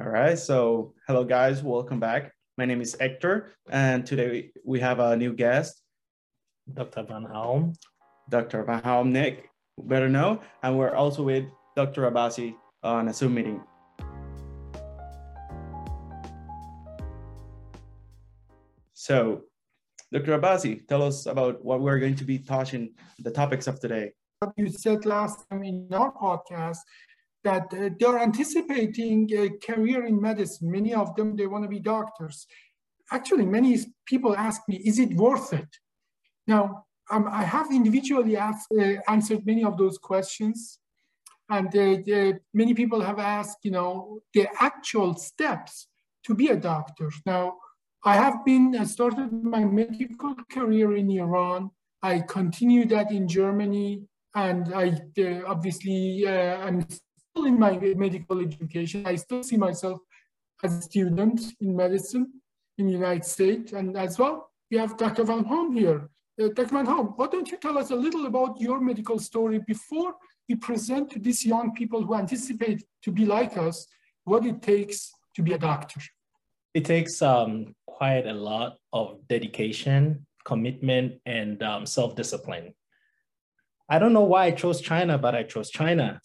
All right, so hello guys, welcome back. My name is Hector, and today we have a new guest, Dr. Van Halm. Dr. Van Halm Nick, better know, and we're also with Dr. Abasi on a Zoom meeting. So, Dr. Abasi, tell us about what we're going to be touching, the topics of today. You said last time in our podcast that uh, they're anticipating a career in medicine. Many of them, they want to be doctors. Actually, many people ask me, is it worth it? Now, um, I have individually asked, uh, answered many of those questions. And uh, many people have asked, you know, the actual steps to be a doctor. Now, I have been uh, started my medical career in Iran. I continue that in Germany, and I uh, obviously uh, I'm in my medical education. I still see myself as a student in medicine in the United States. And as well, we have Dr. Van Halm here. Uh, Dr. Van Halm, why don't you tell us a little about your medical story before we present to these young people who anticipate to be like us, what it takes to be a doctor? It takes um, quite a lot of dedication, commitment, and um, self-discipline. I don't know why I chose China, but I chose China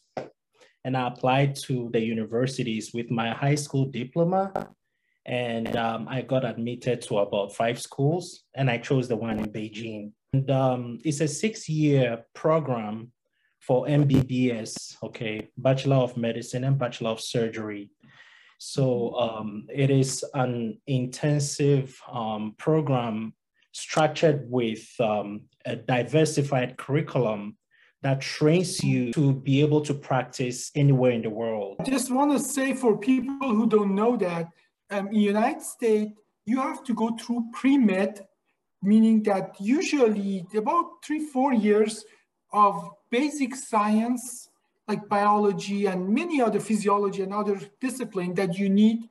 and I applied to the universities with my high school diploma. And um, I got admitted to about five schools, and I chose the one in Beijing. And um, it's a six year program for MBBS, okay, Bachelor of Medicine and Bachelor of Surgery. So um, it is an intensive um, program structured with um, a diversified curriculum that trains you to be able to practice anywhere in the world. I just want to say for people who don't know that, um, in United States, you have to go through pre-med, meaning that usually about three, four years of basic science, like biology and many other physiology and other discipline that you need.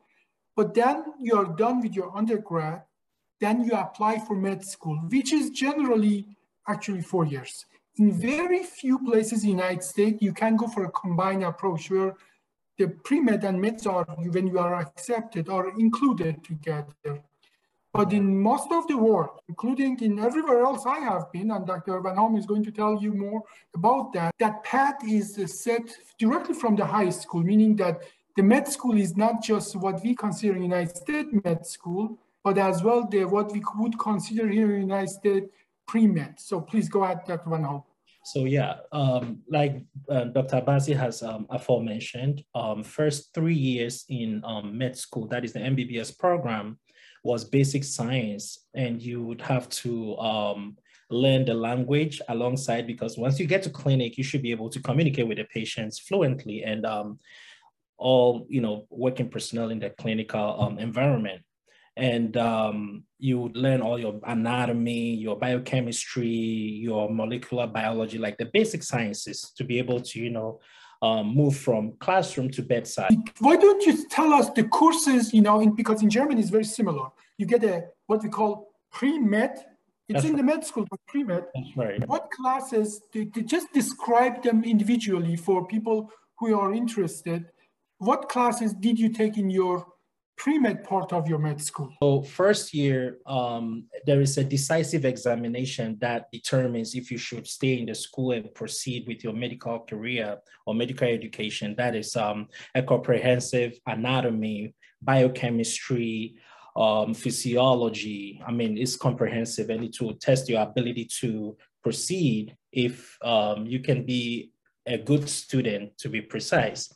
But then you're done with your undergrad, then you apply for med school, which is generally actually four years in very few places in the United States, you can go for a combined approach where the pre-med and meds are, when you are accepted, are included together. But in most of the world, including in everywhere else I have been, and Dr. Van Halm is going to tell you more about that, that path is set directly from the high school, meaning that the med school is not just what we consider United States med school, but as well the what we would consider here in the United States pre-med. So please go ahead, Dr. Van Halm. So yeah, um, like uh, Dr. Abasi has um, aforementioned, um, first three years in um, med school, that is the MBBS program, was basic science, and you would have to um, learn the language alongside because once you get to clinic, you should be able to communicate with the patients fluently and um, all you know working personnel in the clinical environment and um, you would learn all your anatomy, your biochemistry, your molecular biology, like the basic sciences to be able to, you know, um, move from classroom to bedside. Why don't you tell us the courses, you know, in, because in Germany it's very similar. You get a, what we call pre-med, it's That's in right. the med school, but pre-med. That's right. What classes, to, to just describe them individually for people who are interested. What classes did you take in your pre-med part of your med school? So first year, um, there is a decisive examination that determines if you should stay in the school and proceed with your medical career or medical education. That is um, a comprehensive anatomy, biochemistry, um, physiology. I mean, it's comprehensive and it will test your ability to proceed if um, you can be a good student to be precise.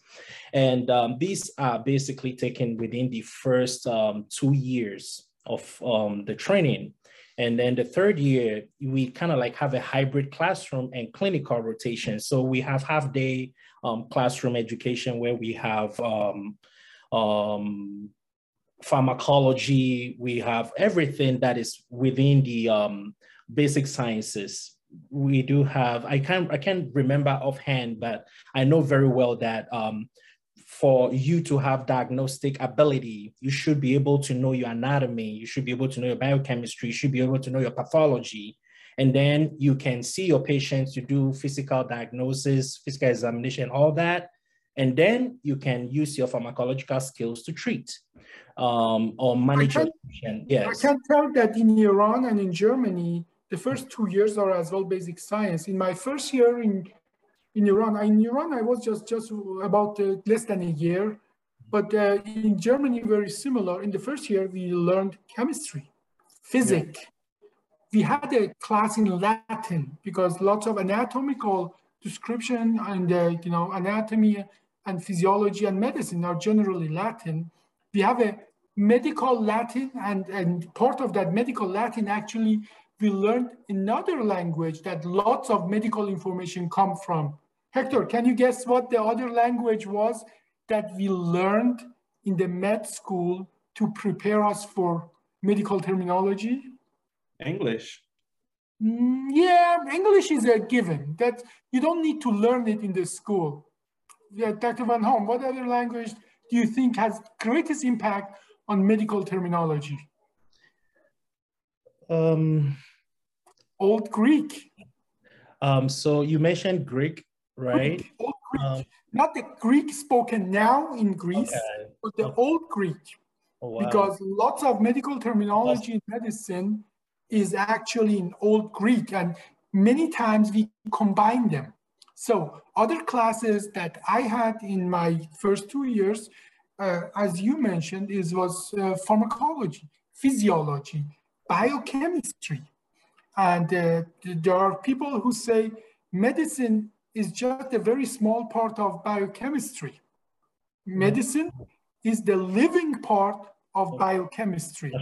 And um, these are basically taken within the first um, two years of um, the training. And then the third year, we kind of like have a hybrid classroom and clinical rotation. So we have half day um, classroom education where we have um, um, pharmacology, we have everything that is within the basic sciences we do have i can't i can't remember offhand but i know very well that um, for you to have diagnostic ability you should be able to know your anatomy you should be able to know your biochemistry you should be able to know your pathology and then you can see your patients to do physical diagnosis physical examination all that And then you can use your pharmacological skills to treat um, or manage I your patient. Yes. I can tell that in Iran and in Germany, the first two years are as well basic science. In my first year in in Iran, in Iran I was just just about uh, less than a year, but uh, in Germany very similar. In the first year we learned chemistry, physics. Yeah. We had a class in Latin because lots of anatomical description and uh, you know anatomy and physiology and medicine are generally Latin. We have a medical Latin and, and part of that medical Latin actually we learned another language that lots of medical information come from. Hector, can you guess what the other language was that we learned in the med school to prepare us for medical terminology? English. Mm, yeah, English is a given that you don't need to learn it in the school. Yeah, Dr. Van Halm, what other language do you think has greatest impact on medical terminology? Um, Old Greek. Um, so you mentioned Greek, right? Greek, Old Greek. Um, Not the Greek spoken now in Greece, okay. but the okay. Old Greek. Oh, wow. Because lots of medical terminology in medicine is actually in Old Greek, and many times we combine them. So other classes that I had in my first two years, uh, as you mentioned, is was uh, pharmacology, physiology, biochemistry. And uh, there are people who say medicine is just a very small part of biochemistry. Medicine is the living part of biochemistry.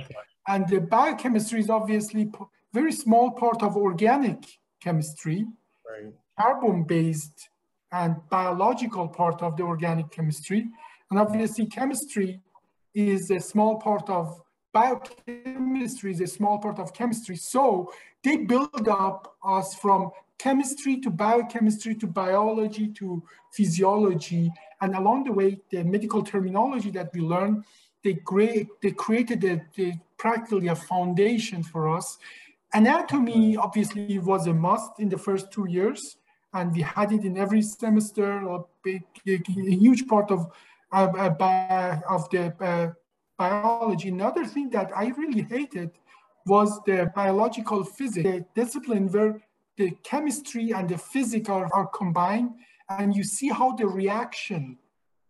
And the biochemistry is obviously very small part of organic chemistry, right. carbon-based and biological part of the organic chemistry. And obviously chemistry is a small part of biochemistry is a small part of chemistry. So they build up us from chemistry to biochemistry to biology to physiology. And along the way, the medical terminology that we learn, they, create, they created a, practically a foundation for us. Anatomy obviously was a must in the first two years. And we had it in every semester, a, big, a huge part of, of, of the uh, biology. Another thing that I really hated was the biological physics, the discipline where the chemistry and the physics are, are combined and you see how the reaction,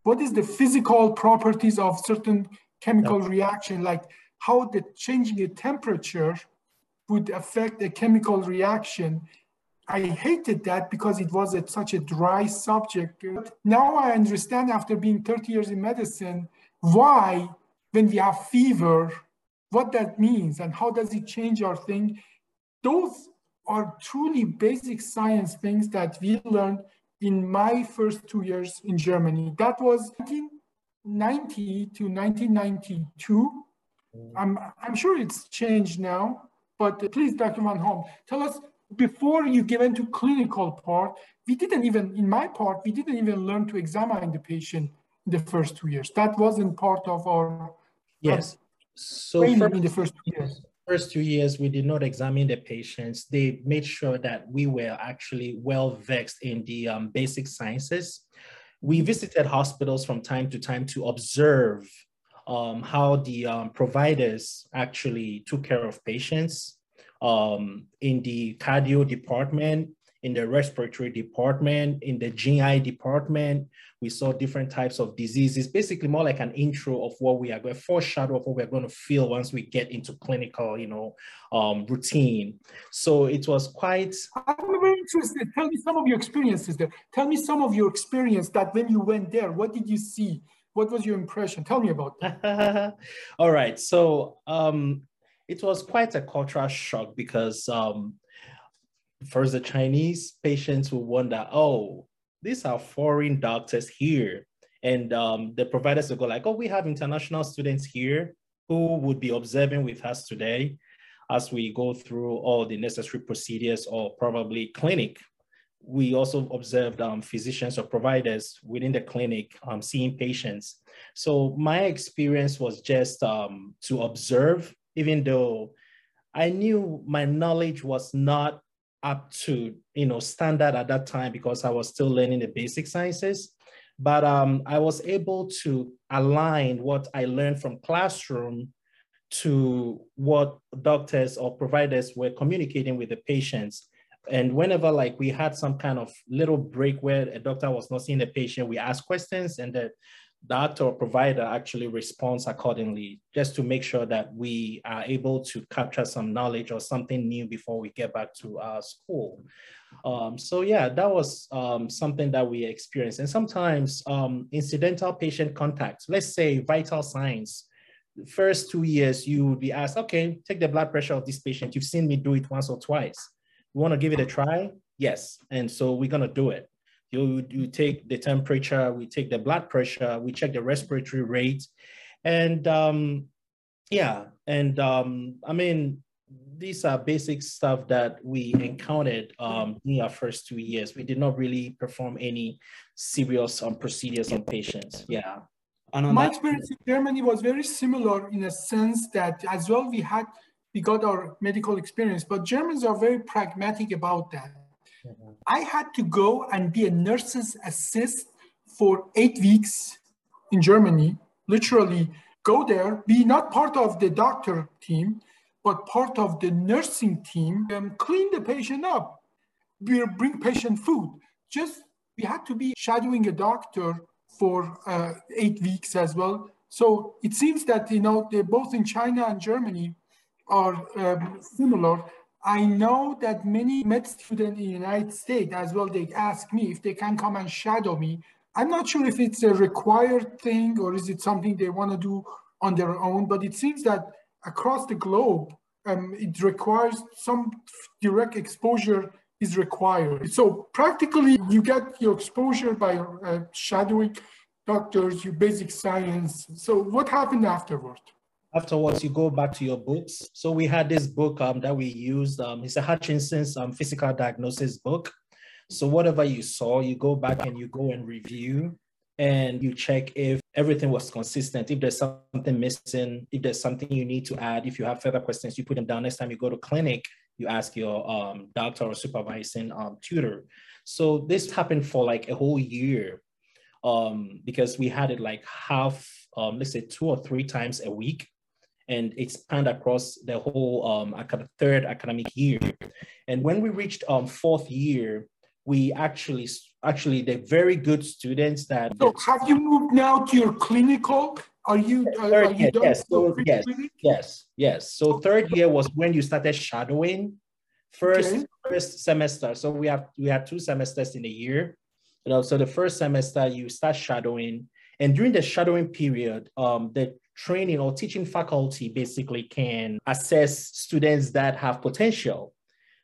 what is the physical properties of certain chemical reaction, like how the changing a temperature would affect a chemical reaction. I hated that because it was a, such a dry subject. Now I understand after being 30 years in medicine, why when we have fever, what that means and how does it change our thing. Those are truly basic science things that we learned in my first two years in Germany. That was 1990 to 1992. Mm. I'm, I'm sure it's changed now, but please, Dr. Van Halm, tell us before you get into clinical part, we didn't even, in my part, we didn't even learn to examine the patient in the first two years. That wasn't part of our Yes. So for, in the first two years. First two years, we did not examine the patients. They made sure that we were actually well vexed in the um, basic sciences. We visited hospitals from time to time to observe um, how the um, providers actually took care of patients. Um, in the cardio department, in the respiratory department, in the GI department. We saw different types of diseases, basically more like an intro of what we are going, foreshadow of what we're going to feel once we get into clinical, you know, um, routine. So it was quite. I'm very interested. Tell me some of your experiences there. Tell me some of your experience that when you went there, what did you see? What was your impression? Tell me about that. All right. So um, it was quite a cultural shock because um, First, the Chinese patients will wonder, oh, these are foreign doctors here. And um, the providers will go like, oh, we have international students here who would be observing with us today as we go through all the necessary procedures or probably clinic. We also observed um, physicians or providers within the clinic um, seeing patients. So my experience was just um, to observe, even though I knew my knowledge was not up to you know standard at that time because I was still learning the basic sciences. But um, I was able to align what I learned from classroom to what doctors or providers were communicating with the patients. And whenever like we had some kind of little break where a doctor was not seeing the patient, we asked questions and the doctor or provider actually responds accordingly, just to make sure that we are able to capture some knowledge or something new before we get back to our school. Um, so yeah, that was um, something that we experienced. And sometimes um, incidental patient contact, let's say vital signs, first two years, you would be asked, okay, take the blood pressure of this patient. You've seen me do it once or twice. You want to give it a try? Yes. And so we're to do it. You, you take the temperature, we take the blood pressure, we check the respiratory rate. And um, yeah, and um, I mean, these are basic stuff that we encountered um, in our first two years. We did not really perform any serious um, procedures on patients. Yeah. And My experience in Germany was very similar in a sense that as well we had we got our medical experience, but Germans are very pragmatic about that. Mm-hmm. I had to go and be a nurse's assist for eight weeks in Germany, literally go there, be not part of the doctor team, but part of the nursing team, and clean the patient up, we bring patient food. Just we had to be shadowing a doctor for uh, eight weeks as well. So it seems that you know they both in China and Germany are um, similar. I know that many med students in the United States as well, they ask me if they can come and shadow me. I'm not sure if it's a required thing or is it something they want to do on their own, but it seems that across the globe, um, it requires some direct exposure is required. So practically you get your exposure by uh, shadowing doctors, your basic science. So what happened afterward? Afterwards, you go back to your books. So we had this book um, that we used. Um, it's a Hutchinson's um, physical diagnosis book. So whatever you saw, you go back and you go and review and you check if everything was consistent. If there's something missing, if there's something you need to add, if you have further questions, you put them down. Next time you go to clinic, you ask your um, doctor or supervising um, tutor. So this happened for like a whole year um, because we had it like half, um, let's say two or three times a week. And it spanned across the whole um, third academic year. And when we reached um, fourth year, we actually, actually, the very good students that. So have you moved now to your clinical are you, uh, are you done yes, so, yes, yes, yes. So third year was when you started shadowing. First, okay. first semester. So we have we have two semesters in a year. You know, so the first semester you start shadowing, and during the shadowing period, um, the training or teaching faculty basically can assess students that have potential.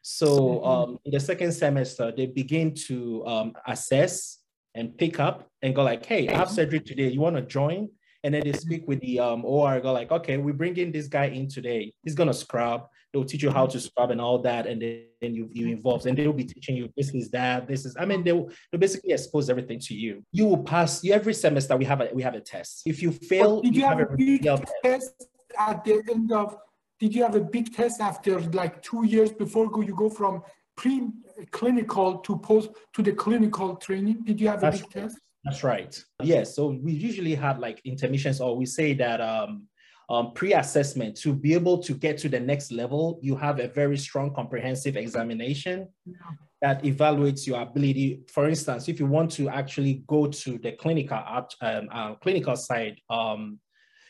So um, in the second semester, they begin to um, assess and pick up and go like, hey, I have surgery today. You want to join? And then they speak with the um, OR, go like, okay, we bring in this guy in today. He's gonna scrub. They'll teach you how to scrub and all that, and then you you involve. And they'll be teaching you this is that, this is. I mean, they'll they'll basically expose everything to you. You will pass. You, every semester we have a we have a test. If you fail, did you, you have, have, a big test, at the end of? Did you have a big test after like two years before go you go from pre-clinical to post to the clinical training? Did you have a That's big test? That's right. Yes. So we usually have like intermissions, or we say that um, um, pre-assessment to be able to get to the next level, you have a very strong comprehensive examination that evaluates your ability. For instance, if you want to actually go to the clinical um, uh, clinical side, um,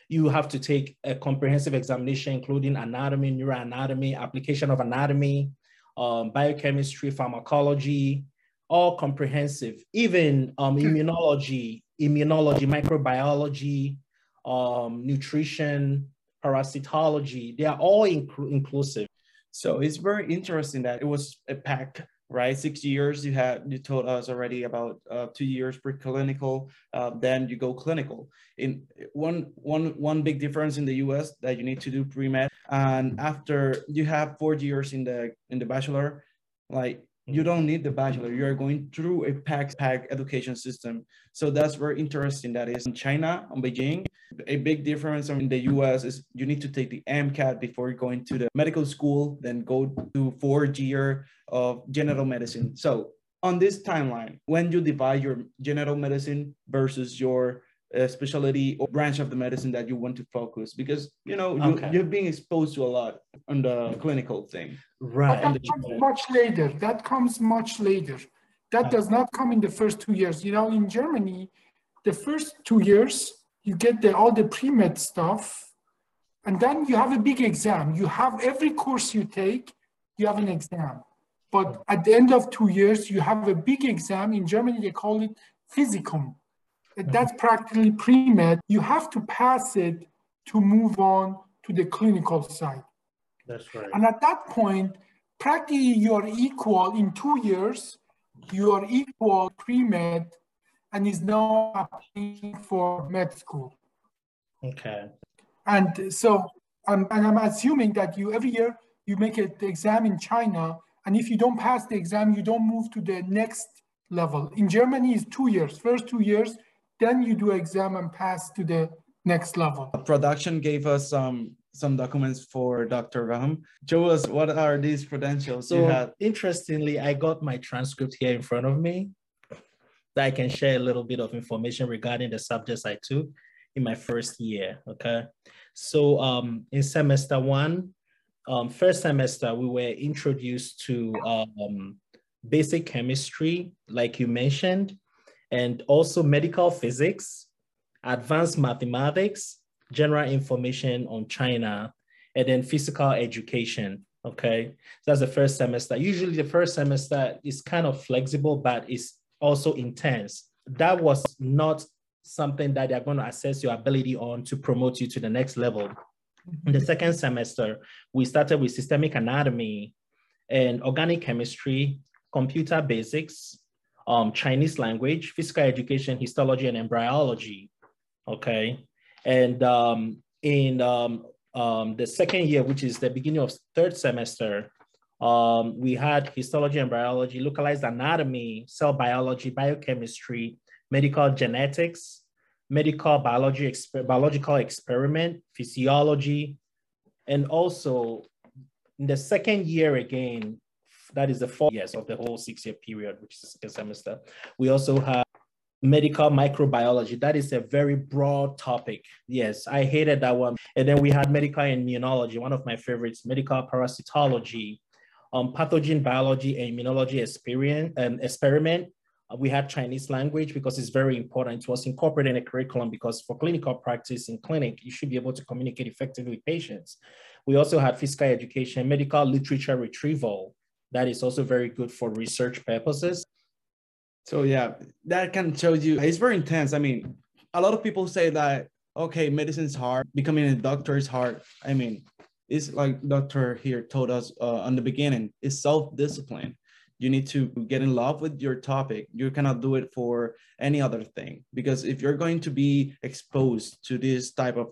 you have to take a comprehensive examination, including anatomy, neuroanatomy, application of anatomy, um, biochemistry, pharmacology, all comprehensive, even um, immunology, immunology, microbiology, um, nutrition, parasitology, they are all inc- inclusive. So it's very interesting that it was a pack, right? Six years. You had you told us already about uh, two years preclinical. Uh, then you go clinical. In one one one big difference in the U.S. that you need to do pre med, and after you have four years in the in the bachelor, like you mm. don't need the bachelor. You are going through a pack pack education system. So that's very interesting that is in china in beijing. A big difference in the us is you need to take the mcat before going to the medical school then go to four year of general medicine. So on this timeline, when you divide your general medicine versus your uh, specialty or branch of the medicine that you want to focus because you know you, Okay. you're being exposed to a lot on the clinical thing Right. But that comes much later. That comes much later. That does not come in the first two years. You know, in Germany, the first two years, you get the, all the pre-med stuff, and then you have a big exam. You have every course you take, you have an exam. But at the end of two years, you have a big exam. In Germany, they call it Physikum. That's practically pre-med. You have to pass it to move on to the clinical side. That's right. And at that point, practically you're equal in two years, you are equal pre-med and is now applying for med school. Okay. And so, I'm, and I'm assuming that you every year you make an exam in China, and if you don't pass the exam, you don't move to the next level. In Germany, is two years. First two years, then you do exam and pass to the next level. production gave us some some documents for dr raham show us what are these credentials you So had interestingly, I got my transcript here in front of me that I can share a little bit of information regarding the subjects I took in my first year. Okay. So um, in semester one, um, first semester, we were introduced to um, basic chemistry, like you mentioned, and also medical physics, advanced mathematics, general information on China, and then physical education. Okay. So that's the first semester. Usually the first semester is kind of flexible, but it's also intense. That was not something that they're going to assess your ability on to promote you to the next level. In the second semester, we started with systemic anatomy and organic chemistry, computer basics, um, Chinese language, physical education, histology, and embryology. Okay. And um, in um, um, the second year, which is the beginning of third semester, um, we had histology and biology, localized anatomy, cell biology, biochemistry, medical genetics, medical biology, biological experiment, physiology, and also in the second year again, that is the four years of the whole six-year period, which is second semester. We also have medical microbiology. That is a very broad topic. Yes, I hated that one. And then we had medical immunology, one of my favorites, medical parasitology, um, pathogen biology and immunology experience, um, experiment. Uh, we had Chinese language because it's very important. It was incorporated in the curriculum because for clinical practice in clinic, you should be able to communicate effectively with patients. We also had physical education, medical literature retrieval. That is also very good for research purposes. so yeah that can show you it's very intense. I mean a lot of people say that okay medicine's hard becoming a doctor is hard. I mean it's like doctor here told us uh, on the beginning it's self-discipline. You need to get in love with your topic. You cannot do it for any other thing because if you're going to be exposed to this type of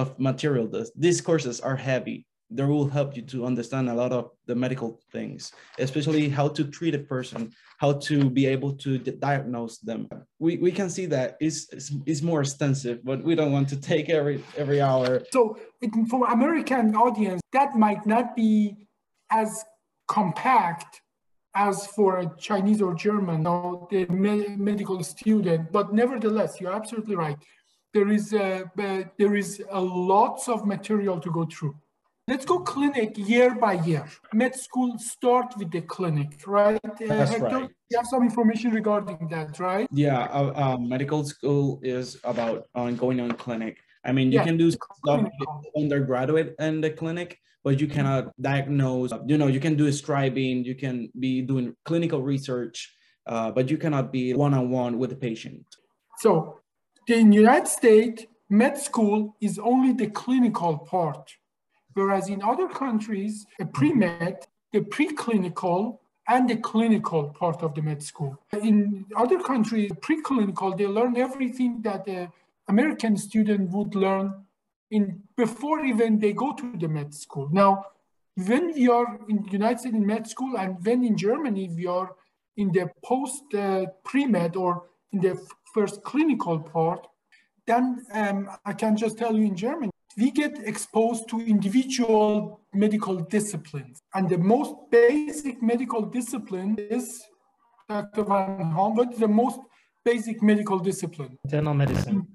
of material this, these courses are heavy they will help you to understand a lot of the medical things especially how to treat a person how to be able to di- diagnose them we, we can see that it's, it's, it's more extensive but we don't want to take every every hour So it, for American audience, that might not be as compact as for a Chinese or German or the me- medical student, but nevertheless, you're absolutely right. There is a, uh, there is a lots of material to go through. Let's go clinic year by year. Med school start with the clinic, right? Uh, That's Hector, right. You have some information regarding that, right? yeah uh, uh, medical school is about uh, going on clinic i mean you Yeah, can do stuff undergraduate in the clinic but you cannot diagnose you know you can do scribing you can be doing clinical research uh, but you cannot be one-on-one with the patient So in the United States, med school is only the clinical part, whereas in other countries, a pre-med, the preclinical and the clinical part of the med school. In other countries, preclinical, they learn everything that the American student would learn in before even they go to the med school. Now, when we are in the United States in med school and when in Germany we are in the post uh, pre-med or in the first clinical part, then um, I can just tell you in Germany, we get exposed to individual medical disciplines. And the most basic medical discipline is Dr. Van what is the most basic medical discipline? Internal medicine.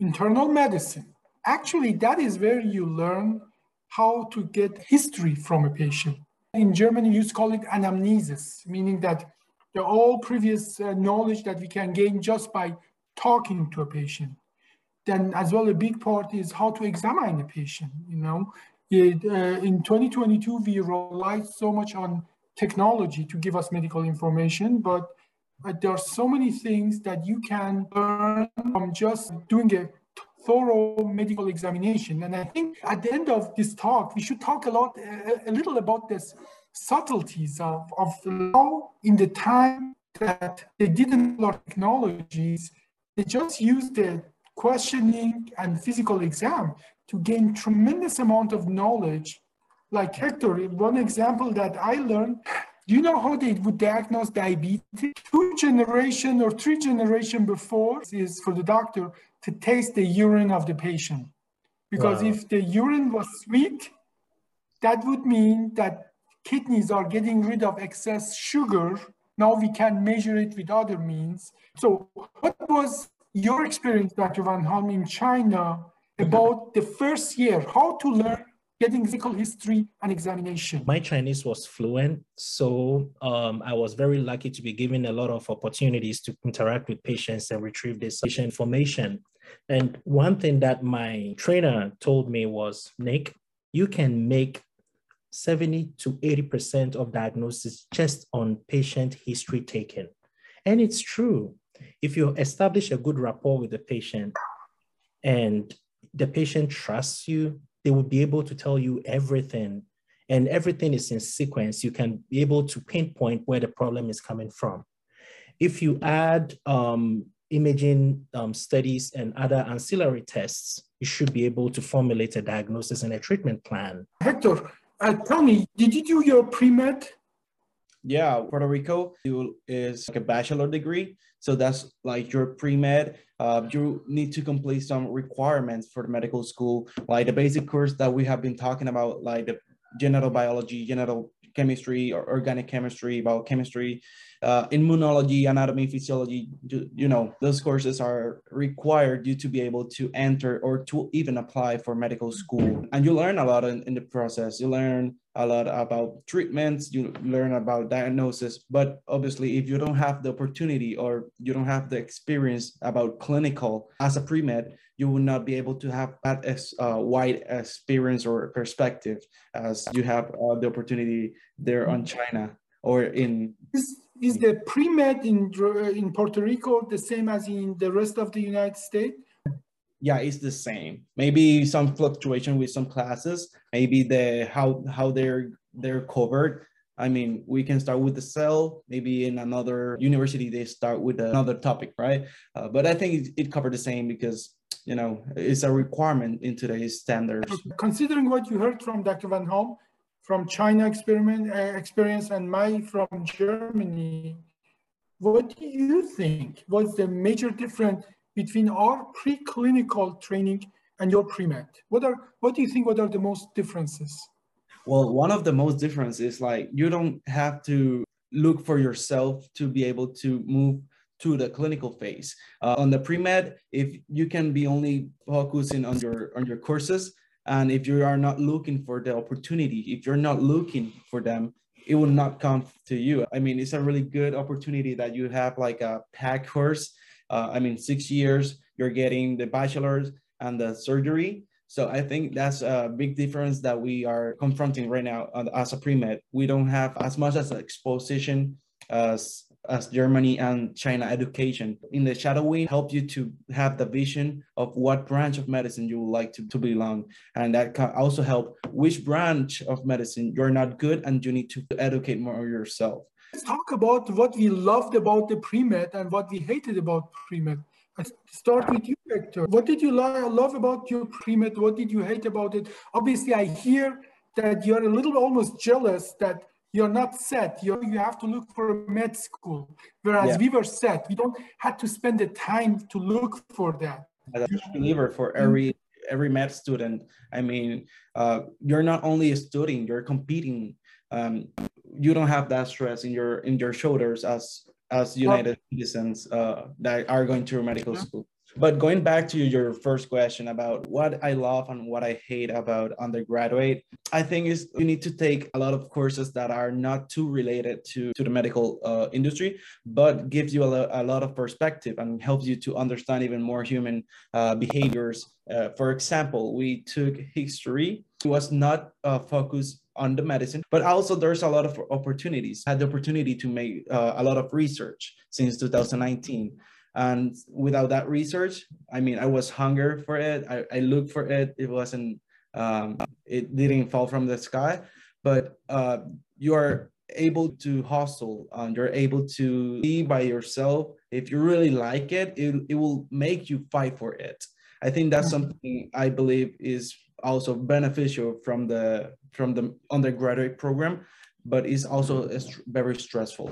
Internal medicine. Actually, that is where you learn how to get history from a patient. In Germany, you call it anamnesis, meaning that the all previous uh, knowledge that we can gain just by talking to a patient. Then, as well, a big part is how to examine a patient. You know, it, uh, in 2022, we rely so much on technology to give us medical information, but uh, there are so many things that you can learn from just doing a thorough medical examination. And I think at the end of this talk, we should talk a lot, a, a little about this subtleties of, of how in the time that they didn't learn technologies, they just used the questioning and physical exam to gain tremendous amount of knowledge. Like Hector, one example that I learned, do you know how they would diagnose diabetes? Two generation or three generation before is for the doctor to taste the urine of the patient. Because wow. if the urine was sweet, that would mean that kidneys are getting rid of excess sugar. Now we can measure it with other means. So what was your experience, Dr. Van Halm, in China about the first year, how to learn getting medical history and examination? My Chinese was fluent, so um, I was very lucky to be given a lot of opportunities to interact with patients and retrieve this patient information. And one thing that my trainer told me was, Nick, you can make 70 to 80% of diagnosis just on patient history taken. And it's true. If you establish a good rapport with the patient and the patient trusts you, they will be able to tell you everything and everything is in sequence. You can be able to pinpoint where the problem is coming from. If you add um, imaging um, studies and other ancillary tests, you should be able to formulate a diagnosis and a treatment plan. Hector, uh, tell me, did you do your pre-med? Yeah, Puerto Rico is like a bachelor degree. So that's like your pre-med. Uh, you need to complete some requirements for the medical school, like the basic course that we have been talking about, like the general biology, general chemistry or organic chemistry, biochemistry, uh, immunology, anatomy, physiology, you, you, know, those courses are required you to be able to enter or to even apply for medical school. And you learn a lot in, in the process. You learn a lot about treatments, you learn about diagnosis, but obviously if you don't have the opportunity or you don't have the experience about clinical as a pre-med, you will not be able to have that as uh, wide experience or perspective as you have uh, the opportunity there on China or in. Is, is the pre-med in, in Puerto Rico the same as in the rest of the United States? Yeah, it's the same. Maybe some fluctuation with some classes. Maybe the how how they're they're covered. I mean, we can start with the cell. Maybe in another university they start with another topic, right? Uh, but I think it, it covered the same because you know it's a requirement in today's standards. Considering what you heard from Dr. Van Halm, from China experiment uh, experience, and my from Germany, what do you think was the major difference between our preclinical training and your pre-med? What are what do you think what are the most differences? Well, one of the most differences is like you don't have to look for yourself to be able to move to the clinical phase. Uh, on the pre-med, if you can be only focusing on your on your courses, and if you are not looking for the opportunity, if you're not looking for them, it will not come to you. I mean, it's a really good opportunity that you have like a pack course uh, I mean, six years, you're getting the bachelor's and the surgery. So I think that's a big difference that we are confronting right now as a pre-med. We don't have as much as exposition as as Germany and China education. In the shadowing, help you to have the vision of what branch of medicine you would like to, to belong. And that can also help which branch of medicine you're not good and you need to educate more yourself. Let's talk about what we loved about the pre-med and what we hated about pre-med. I start with you, Hector. What did you love about your pre-med? What did you hate about it? Obviously, I hear that you're a little almost jealous that you're not set. you you have to look for a med school, whereas yeah. we were set. We don't have to spend the time to look for that. As a believer for every every med student, I mean, uh, you're not only a student, you're competing um, you don't have that stress in your in your shoulders as as United citizens uh, that are going to medical yeah. school. But going back to your first question about what I love and what I hate about undergraduate, I think is you need to take a lot of courses that are not too related to, to the medical uh, industry, but gives you a, lo- a, lot of perspective and helps you to understand even more human uh, behaviors. Uh, for example, we took history. It was not uh, focused on the medicine, but also there's a lot of opportunities. I had the opportunity to make uh, a lot of research since 2019 and without that research i mean i was hunger for it. I, I looked for it. It wasn't um, it didn't fall from the sky. But uh, you are able to hustle and you're able to be by yourself. If you really like it, it it will make you fight for it. I think that's something i believe is also beneficial from the from the undergraduate program but is also very stressful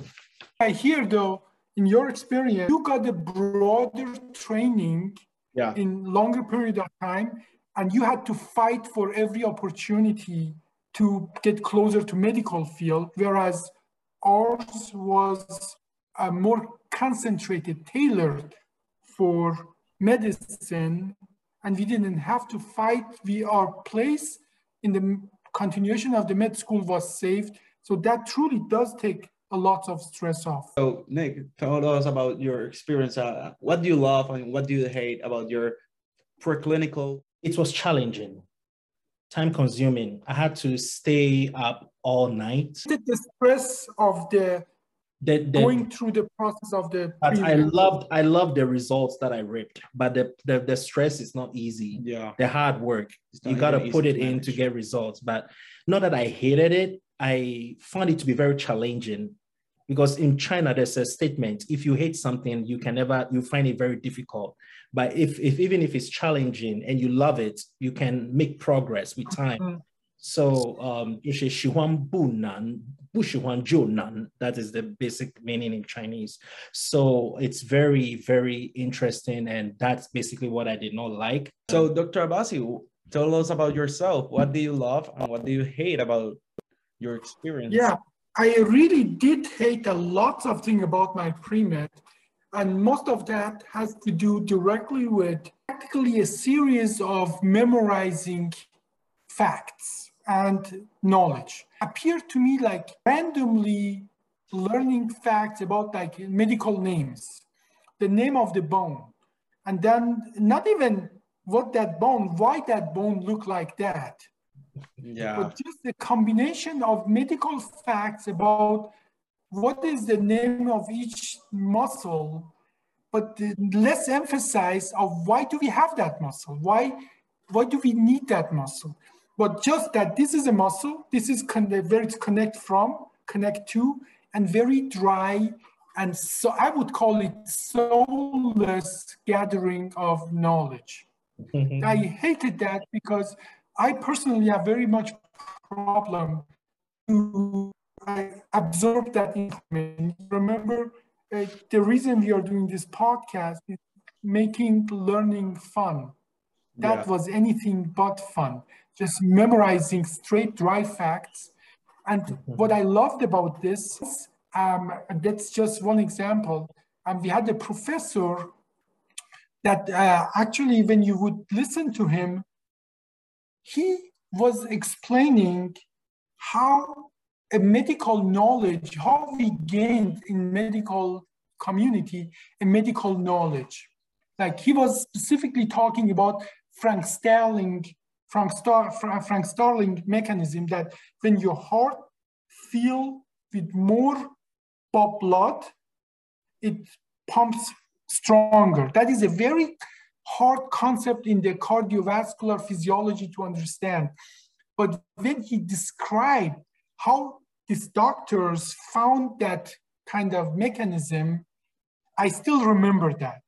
i hear though in your experience, you got a broader training yeah. in longer period of time, and you had to fight for every opportunity to get closer to medical field, whereas ours was a more concentrated, tailored for medicine, and we didn't have to fight. We our place in the continuation of the med school was saved. So that truly does take a lot of stress off. So Nick, tell us about your experience. Uh, what do you love and what do you hate about your preclinical? It was challenging, time consuming. I had to stay up all night. The stress of the, the, the going through the process of the. But I loved I loved the results that I ripped, but the, the the stress is not easy. Yeah, the hard work you got to put it in to get results. But not that I hated it, I found it to be very challenging because in China there's a statement: if you hate something, you can never you find it very difficult. But if, if even if it's challenging and you love it, you can make progress with time. Mm-hmm. So um, bu shi xihuan jiu nan that is the basic meaning in Chinese. So it's very, very interesting. And that's basically what I did not like. So Dr. Abasi, tell us about yourself. What do you love and what do you hate about your experience? Yeah, I really did hate a lot of things about my pre-med, and most of that has to do directly with practically a series of memorizing facts and knowledge. appear to me like randomly learning facts about like medical names, the name of the bone, and then not even what that bone, why that bone look like that yeah. But just the combination of medical facts about what is the name of each muscle, but less emphasis of why do we have that muscle? Why, why do we need that muscle? But just that this is a muscle, this is where it's connect from, connect to, and very dry. And so I would call it soulless gathering of knowledge. I hated that because I personally have very much problem to absorb that information. Remember, uh, the reason we are doing this podcast is making learning fun. That yeah. was anything but fun. Just memorizing straight, dry facts. And mm-hmm. what I loved about this, um, that's just one example. And we had a professor that uh, actually, when you would listen to him, he was explaining how a medical knowledge, how we gained in medical community a medical knowledge. Like he was specifically talking about Frank Starling, Frank, Star, Frank Starling mechanism that when your heart feel with more blood, it pumps stronger. That is a very hard concept in the cardiovascular physiology to understand. But when he described how his doctors found that kind of mechanism, I still remember that.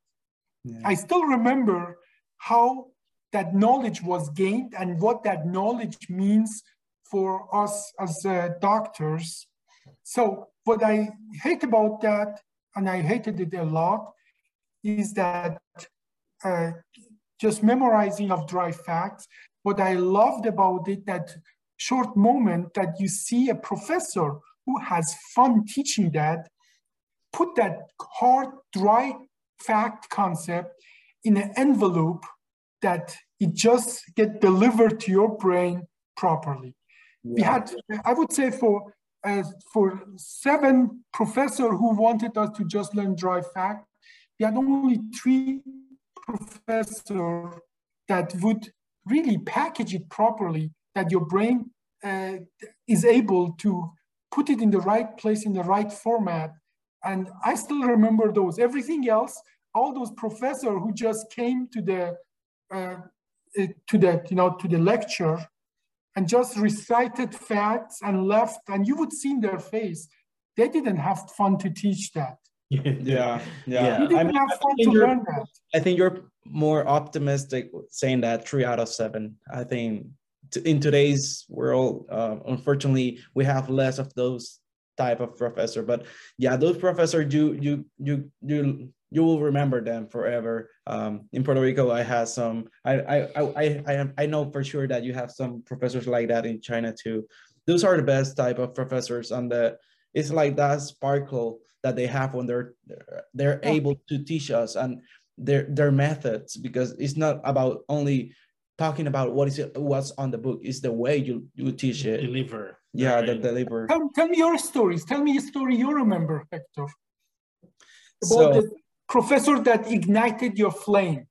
Yeah. I still remember how that knowledge was gained and what that knowledge means for us as uh, doctors. So what I hate about that, and I hated it a lot, is that uh, just memorizing of dry facts. What I loved about it, that short moment that you see a professor who has fun teaching that, put that hard, dry fact concept in an envelope that it just get delivered to your brain properly. Yeah. We had, I would say, for uh, for seven professor who wanted us to just learn dry fact, we had only three professor that would really package it properly, that your brain uh, is able to put it in the right place in the right format. And I still remember those. Everything else, all those professor who just came to the uh, to the you know to the lecture and just recited facts and left, and you would see in their face, they didn't have fun to teach that. yeah, yeah. yeah. You didn't I mean, have fun to learn that. I think you're more optimistic saying that three out of seven. I think in today's world, uh, unfortunately, we have less of those type of professor. But yeah, those professor, you you you you you will remember them forever. Um, in Puerto Rico, I had some. I I I I I know for sure that you have some professors like that in China too. Those are the best type of professors, and the it's like that sparkle that they have when they're they're able to teach us and their their methods because it's not about only talking about what is it what's on the book it's the way you you teach it deliver yeah right. the deliver tell, tell me your stories tell me a story you remember hector about so, the professor that ignited your flame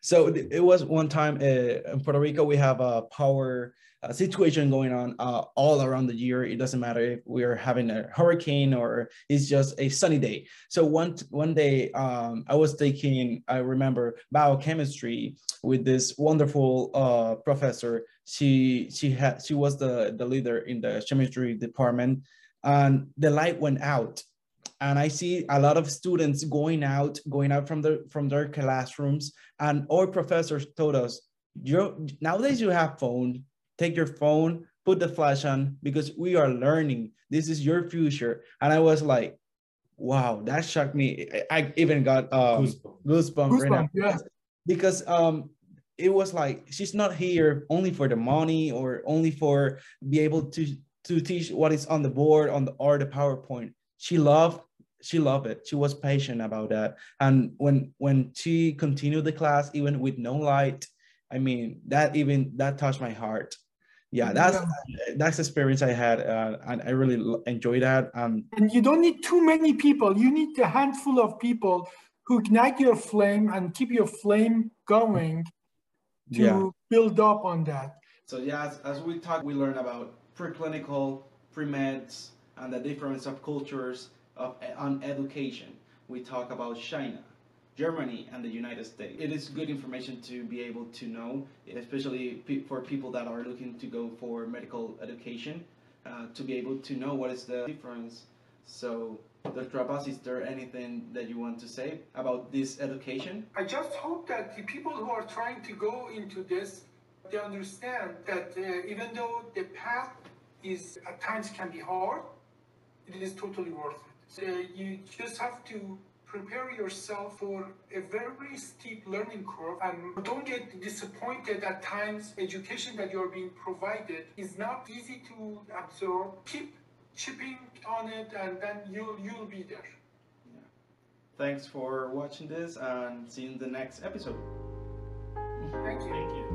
so it was one time uh, in puerto rico we have a power uh, situation going on uh, all around the year. It doesn't matter if we're having a hurricane or it's just a sunny day. So one one day um, I was taking, I remember biochemistry with this wonderful uh, professor. She she had she was the the leader in the chemistry department, and the light went out and I see a lot of students going out, going out from the from their classrooms, and our professors told us, you nowadays you have phone, take your phone, put the flash on because we are learning. This is your future. And I was like, wow, that shocked me. I, even got um, goosebumps, goosebumps, goosebumps right yeah. because um, it was like she's not here only for the money or only for be able to to teach what is on the board on the or the PowerPoint. She loved she loved it. She was patient about that. And when when she continued the class, even with no light, I mean that even that touched my heart yeah that's yeah. that's experience i had uh, and i really enjoy that um and you don't need too many people you need a handful of people who ignite your flame and keep your flame going to yeah. build up on that so yeah as, as we talk we learn about preclinical pre-meds and the difference of cultures of on education we talk about china Germany and the United States. It is good information to be able to know, especially for people that are looking to go for medical education, uh, to be able to know what is the difference. So, Dr. Abbas, is there anything that you want to say about this education? I just hope that the people who are trying to go into this, they understand that uh, even though the path is at times can be hard, it is totally worth it. So uh, you just have to prepare yourself for a very steep learning curve and don't get disappointed at times. Education that you're being provided is not easy to absorb. Keep chipping on it and then you'll you'll be there. Yeah. thanks for watching this and see you in the next episode. Thank you. Thank you